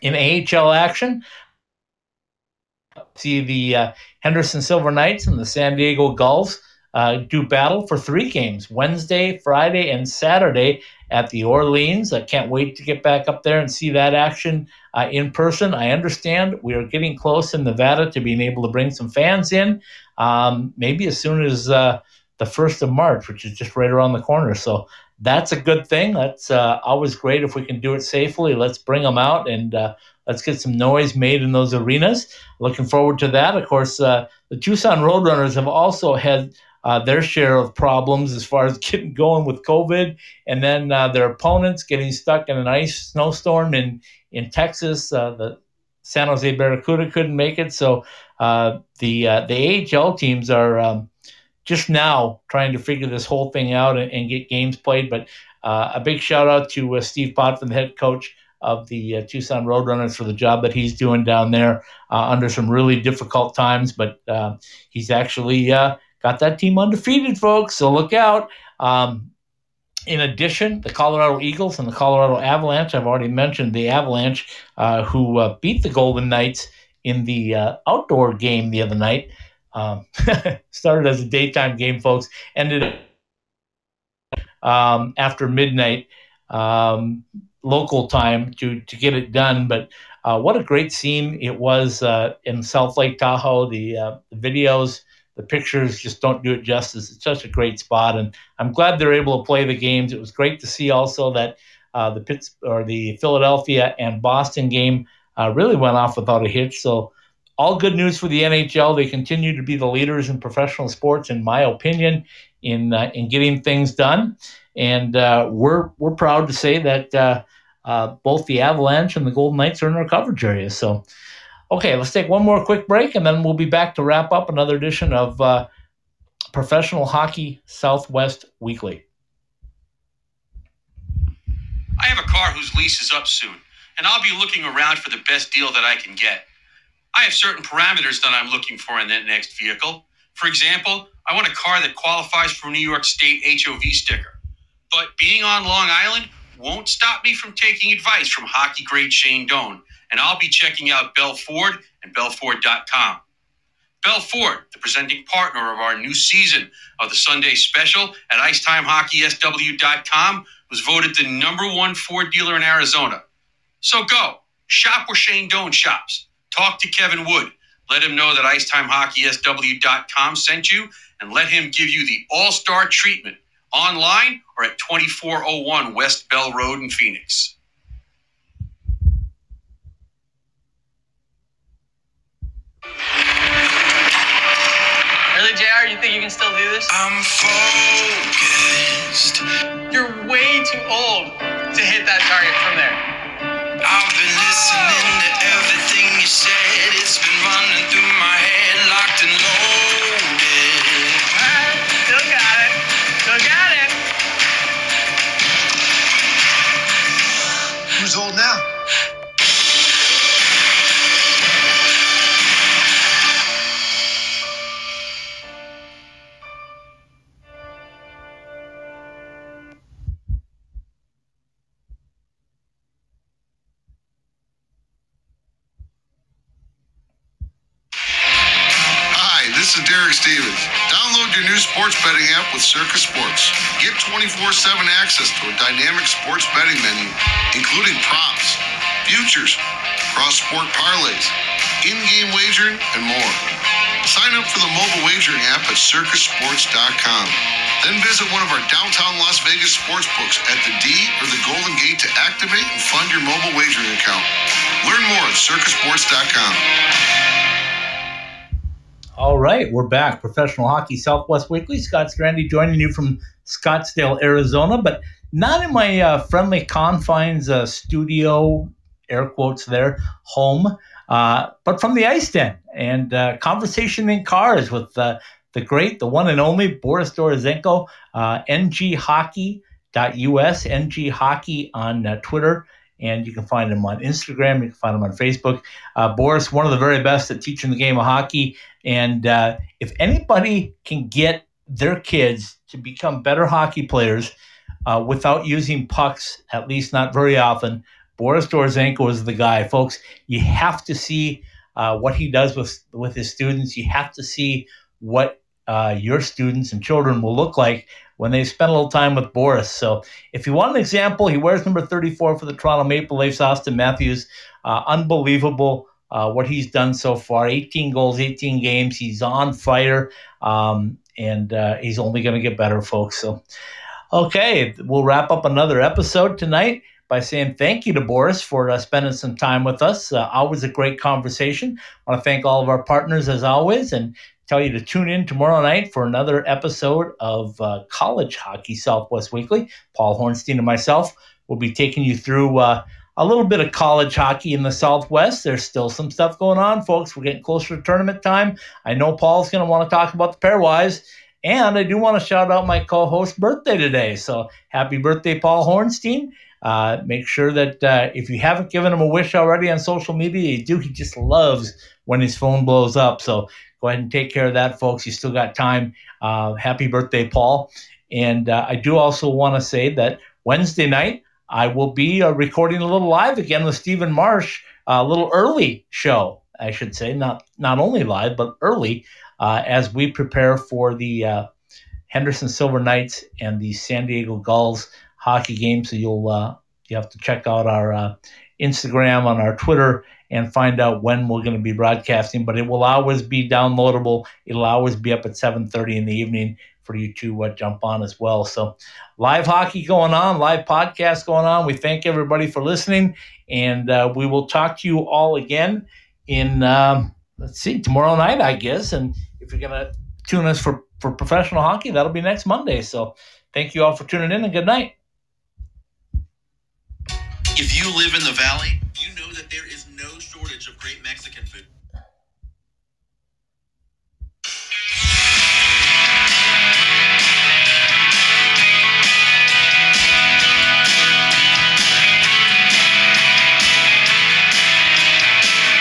In AHL action, see the uh, Henderson Silver Knights and the San Diego Gulls uh, do battle for three games Wednesday, Friday, and Saturday at the Orleans. I can't wait to get back up there and see that action uh, in person. I understand we are getting close in Nevada to being able to bring some fans in, um, maybe as soon as uh, the 1st of March, which is just right around the corner. So that's a good thing. That's uh, always great if we can do it safely. Let's bring them out and uh, let's get some noise made in those arenas. Looking forward to that. Of course, uh, the Tucson Roadrunners have also had uh, their share of problems as far as getting going with COVID, and then uh, their opponents getting stuck in an ice snowstorm in in Texas. Uh, the San Jose Barracuda couldn't make it, so the the AHL teams are. Um, just now trying to figure this whole thing out and, and get games played. But uh, a big shout out to uh, Steve Potvin, the head coach of the uh, Tucson Roadrunners, for the job that he's doing down there uh, under some really difficult times. But uh, he's actually uh, got that team undefeated, folks. So look out. Um, in addition, the Colorado Eagles and the Colorado Avalanche, I've already mentioned the Avalanche, who beat the Golden Knights in the outdoor game the other night. Um, started as a daytime game, folks. Ended um, after midnight um, local time to to get it done. But uh, what a great scene it was uh, in South Lake Tahoe. The, uh, the, videos, the pictures just don't do it justice. It's such a great spot, and I'm glad they're able to play the games. It was great to see also that uh, the Pitts or the Philadelphia and Boston game uh, really went off without a hitch. So all good news for the NHL. They continue to be the leaders in professional sports, in my opinion, in uh, in getting things done. And uh, we're we're proud to say that uh, uh both the Avalanche and the Golden Knights are in our coverage area. So Okay, let's take one more quick break and then we'll be back to wrap up another edition of uh, Professional Hockey Southwest Weekly. I have a car whose lease is up soon, and I'll be looking around for the best deal that I can get. I have certain parameters that I'm looking for in that next vehicle. For example, I want a car that qualifies for a New York State HOV sticker. But being on Long Island won't stop me from taking advice from hockey great Shane Doan, and I'll be checking out Bell Ford and BellFord.com. Bell Ford, the presenting partner of our new season of the Sunday special at IcetimeHockeySW.com, was voted the number one Ford dealer in Arizona. So go, shop where Shane Doan shops. Talk to Kevin Wood. Let him know that IcetimeHockeySW.com sent you, and let him give you the all-star treatment online or at 2401 West Bell Road in Phoenix. Really, JR? You think you can still do this? I'm focused. You're way too old to hit that target from there. I've been listening to everything you said. It's been running through my head, locked and loaded. Alright, still got it. Still got it. Who's old now? Betting app with Circa Sports. Get 24 7 access to a dynamic sports betting menu, including props, futures, cross sport parlays, in game wagering, and more. Sign up for the mobile wagering app at circasports.com. Then visit one of our downtown Las Vegas sports books at the D or the Golden Gate to activate and fund your mobile wagering account. Learn more at circasports.com. All right, we're back. Professional Hockey Southwest Weekly. Scott Strandy joining you from Scottsdale, Arizona, but not in my uh, friendly confines uh, studio, air quotes there, home, uh, but from the ice den and uh, conversation in cars with uh, the great, the one and only Boris Dorozhenko, uh, nghockey.us, ng hockey on uh, Twitter and you can find him on Instagram. You can find him on Facebook. Uh, Boris, one of the very best at teaching the game of hockey. And uh, if anybody can get their kids to become better hockey players uh, without using pucks, at least not very often, Boris Dorozhenko is the guy, folks. You have to see uh, what he does with with his students. You have to see what uh, your students and children will look like when they spend a little time with Boris. So if you want an example, he wears number 34 for the Toronto Maple Leafs, Auston Matthews. Uh, unbelievable uh, what he's done so far 18 goals, 18 games. He's on fire, um, and uh, he's only going to get better, folks. So, okay, we'll wrap up another episode tonight by saying thank you to Boris for uh, spending some time with us. Uh, always a great conversation. I want to thank all of our partners as always and tell you to tune in tomorrow night for another episode of uh, College Hockey Southwest Weekly. Paul Hornstein and myself will be taking you through uh, a little bit of college hockey in the Southwest. There's still some stuff going on, folks. We're getting closer to tournament time. I know Paul's going to want to talk about the pairwise. And I do want to shout out my co host birthday today. So happy birthday, Paul Hornstein. Uh, make sure that uh, if you haven't given him a wish already on social media, you do. He just loves when his phone blows up. So go ahead and take care of that, folks. You still got time. Uh, happy birthday, Paul. And uh, I do also want to say that Wednesday night, I will be uh, recording a little live again with Stephen Marsh, a little early show, I should say, not not only live but early, uh, as we prepare for the uh, Henderson Silver Knights and the San Diego Gulls hockey game. So you'll uh, you have to check out our uh, Instagram on our Twitter and find out when we're going to be broadcasting. But it will always be downloadable. It'll always be up at 7:30 in the evening for you to uh, jump on as well. So live hockey going on, live podcast going on. We thank everybody for listening, and uh, we will talk to you all again in um, let's see tomorrow night, I guess. And if you're gonna tune us for for professional hockey, that'll be next Monday. So thank you all for tuning in, and good night. If you live in the valley, you know that there is great Mexican food.